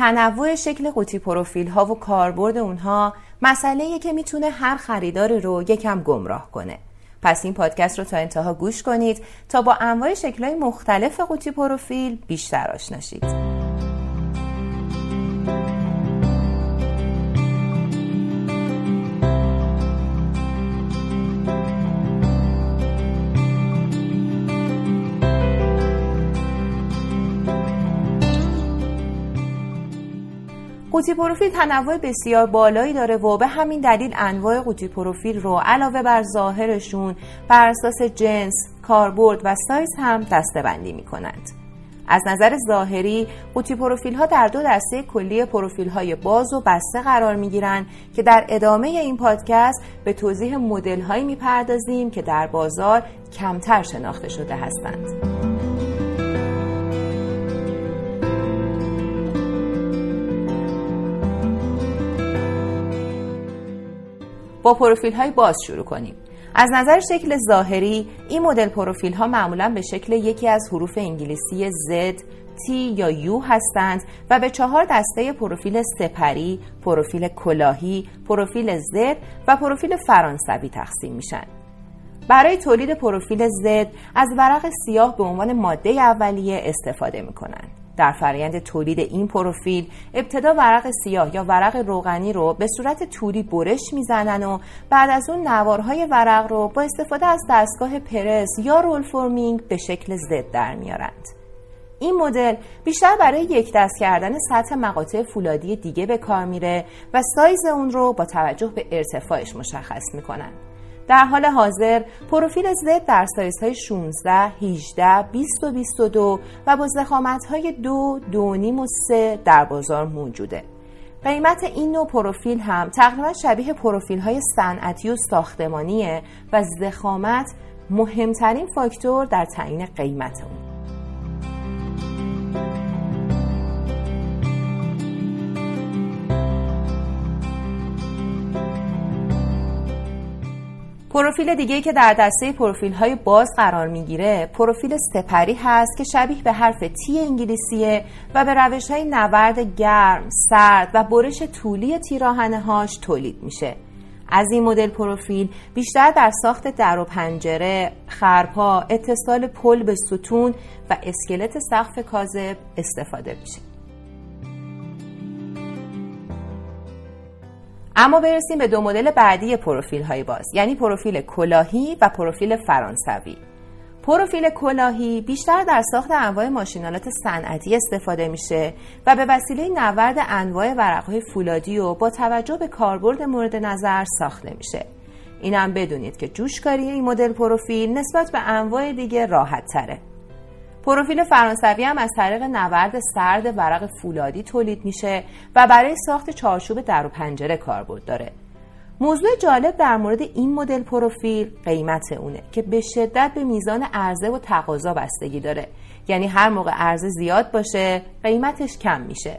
تنوع شکل قوطی پروفیل ها و کاربرد اونها مسئله که می‌تونه هر خریدار رو یکم گمراه کنه پس این پادکست رو تا انتها گوش کنید تا با انواع شکلهای مختلف قوطی پروفیل بیشتر آشناشید. قوطی پروفیل تنوع بسیار بالایی داره و به همین دلیل انواع قوطی پروفیل رو علاوه بر ظاهرشون بر اساس جنس، کاربرد و سایز هم دسته بندی می کنند. از نظر ظاهری قوطی پروفیل ها در دو دسته کلی پروفیل های باز و بسته قرار می گیرن که در ادامه این پادکست به توضیح مدل هایی می پردازیم که در بازار کمتر شناخته شده هستند. با پروفیل های باز شروع کنیم از نظر شکل ظاهری این مدل پروفیل ها معمولا به شکل یکی از حروف انگلیسی Z, T یا U هستند و به چهار دسته پروفیل سپری، پروفیل کلاهی، پروفیل Z و پروفیل فرانسوی تقسیم میشن. برای تولید پروفیل Z از ورق سیاه به عنوان ماده اولیه استفاده می‌کنند. در فرایند تولید این پروفیل ابتدا ورق سیاه یا ورق روغنی رو به صورت نواری برش می‌زنن و بعد از اون نوارهای ورق رو با استفاده از دستگاه پرس یا roll forming به شکل Z در میارند. این مدل بیشتر برای یک دست کردن سطح مقاطع فولادی دیگه به کار میره و سایز اون رو با توجه به ارتفاعش مشخص می‌کنن. در حال حاضر پروفیل Z در سایزهای 16, 18, 20 و 22 و با های 2, 2.5 و 3 در بازار موجوده. قیمت این نوع پروفیل هم تقریبا شبیه پروفیل های صنعتی و ساختمانیه و زخامت مهمترین فاکتور در تعیین قیمت اون. پروفیل دیگه که در دسته پروفیل های باز قرار می‌گیره پروفیل سپری هست که شبیه به حرف تی انگلیسیه و به روش های نورد گرم، سرد و برش طولی تیراهنه هاش تولید میشه از این مدل پروفیل بیشتر در ساخت در و پنجره، خرپا، اتصال پل به ستون و اسکلت سقف کاذب استفاده میشه. اما برسیم به دو مدل بعدی پروفیل های باز یعنی پروفیل کلاهی و پروفیل فرانسوی. پروفیل کلاهی بیشتر در ساخت انواع ماشینالات صنعتی استفاده میشه و به وسیله نورد انواع ورقهای فولادی و با توجه به کاربرد مورد نظر ساخته میشه. این هم بدونید که جوشکاری این مدل پروفیل نسبت به انواع دیگه راحت تره. پروفیل فرانسوی هم از طریق نورد سرد ورق فولادی تولید میشه و برای ساخت چارچوب در و پنجره کاربرد داره. موضوع جالب در مورد این مدل پروفیل قیمت اونه که به شدت به میزان عرضه و تقاضا بستگی داره. یعنی هر موقع عرضه زیاد باشه قیمتش کم میشه.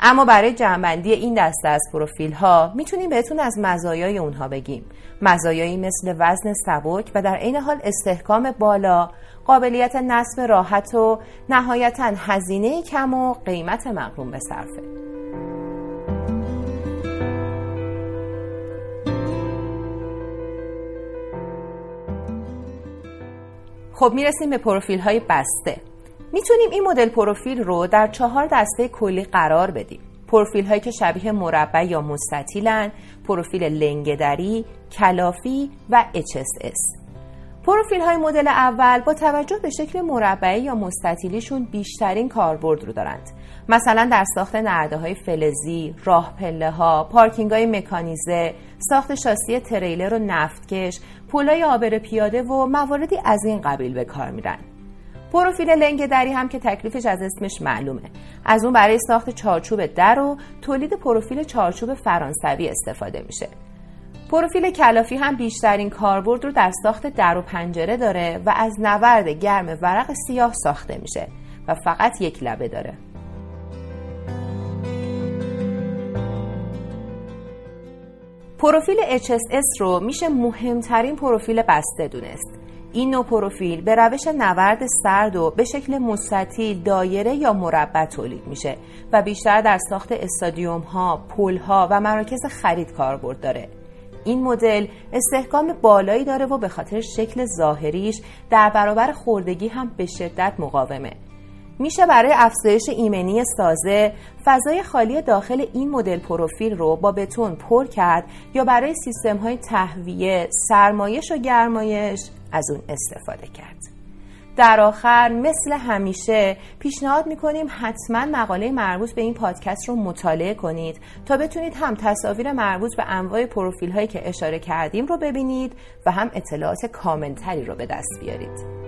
اما برای جنبندی این دسته از پروفیل ها می‌تونیم بهتون از مزایای اونها بگیم. مزایایی مثل وزن سبک و در عین حال استحکام بالا قابلیت نصب راحت و نهایتا هزینه کم و قیمت مقروم به صرفه. خب می‌رسیم به پروفیل های بسته. می‌تونیم این مدل پروفیل رو در چهار دسته کلی قرار بدیم. پروفیل هایی که شبیه مربع یا مستطیلن پروفیل لنگدری کلافی و HSS پروفیل های مدل اول با توجه به شکل مربعی یا مستطیلیشون بیشترین کاربرد رو دارند. مثلا در ساخت نرده های فلزی، راه پله ها، پارکینگ های مکانیزه، ساخت شاسی تریلر و نفتکش، پولای آبر پیاده و مواردی از این قبیل به کار میرن. پروفیل لنگ دری هم که تکلیفش از اسمش معلومه. از اون برای ساخت چارچوب در و تولید پروفیل چارچوب فرانسوی استفاده میشه. پروفیل کلافی هم بیشترین کاربرد رو در ساخت در و پنجره داره و از نورد گرم ورق سیاه ساخته میشه و فقط یک لبه داره. پروفیل HSS رو میشه مهمترین پروفیل بسته دونست. این نوع پروفیل به روش نورد سرد و به شکل مستطیل دایره یا مربع تولید میشه و بیشتر در ساخت استادیوم ها، پل ها و مراکز خرید کاربرد داره. این مدل استحکام بالایی داره و به خاطر شکل ظاهریش در برابر خوردگی هم به شدت مقاومه. میشه برای افزایش ایمنی سازه فضای خالی داخل این مدل پروفیل رو با بتون پر کرد یا برای سیستم های تهویه، سرمایش و گرمایش از اون استفاده کرد. در آخر مثل همیشه پیشنهاد می‌کنیم حتما مقاله مربوط به این پادکست رو مطالعه کنید تا بتونید هم تصاویر مربوط به انواع پروفیل هایی که اشاره کردیم رو ببینید و هم اطلاعات کاملتری رو به دست بیارید.